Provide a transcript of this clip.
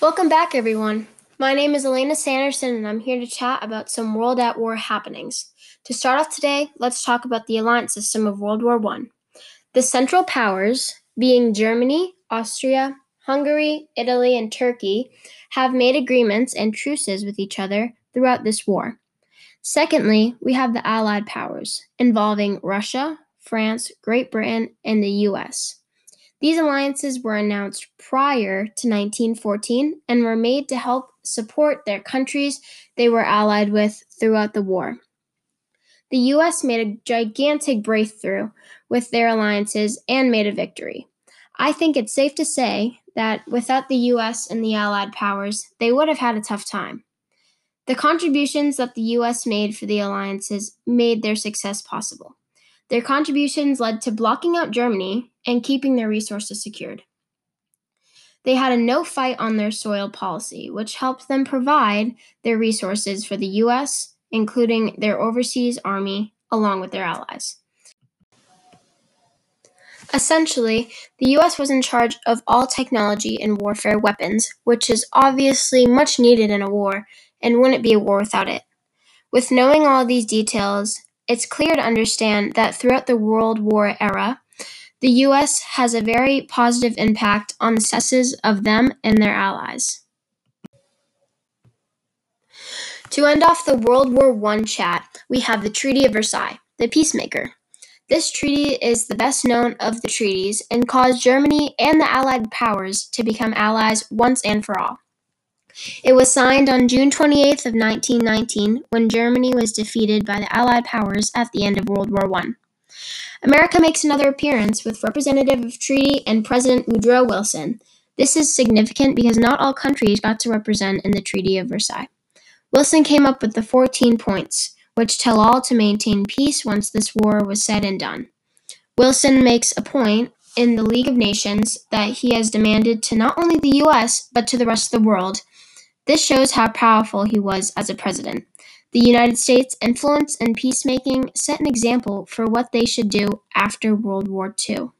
Welcome back, everyone. My name is Elena Sanderson, and I'm here to chat about some World at War happenings. To start off today, let's talk about the alliance system of World War I. The Central Powers, being Germany, Austria, Hungary, Italy, and Turkey, have made agreements and truces with each other throughout this war. Secondly, we have the Allied powers, involving Russia, France, Great Britain, and the US. These alliances were announced prior to 1914 and were made to help support their countries they were allied with throughout the war. The US made a gigantic breakthrough with their alliances and made a victory. I think it's safe to say that without the US and the Allied powers, they would have had a tough time. The contributions that the US made for the alliances made their success possible. Their contributions led to blocking out Germany and keeping their resources secured. They had a no fight on their soil policy, which helped them provide their resources for the U.S., including their overseas army, along with their allies. Essentially, the US was in charge of all technology and warfare weapons, which is obviously much needed in a war and wouldn't be a war without it. With knowing all these details, it's clear to understand that throughout the World War era, the US has a very positive impact on the successes of them and their allies. To end off the World War I chat, we have the Treaty of Versailles, the peacemaker. This treaty is the best known of the treaties and caused Germany and the Allied powers to become allies once and for all. It was signed on June 28th of 1919 when Germany was defeated by the Allied powers at the end of World War I. America makes another appearance with Representative of Treaty and President Woodrow Wilson. This is significant because not all countries got to represent in the Treaty of Versailles. Wilson came up with the 14 points, which tell all to maintain peace once this war was said and done. Wilson makes a point in the League of Nations that he has demanded to not only the US, but to the rest of the world this shows how powerful he was as a president. The United States' influence in peacemaking set an example for what they should do after World War II.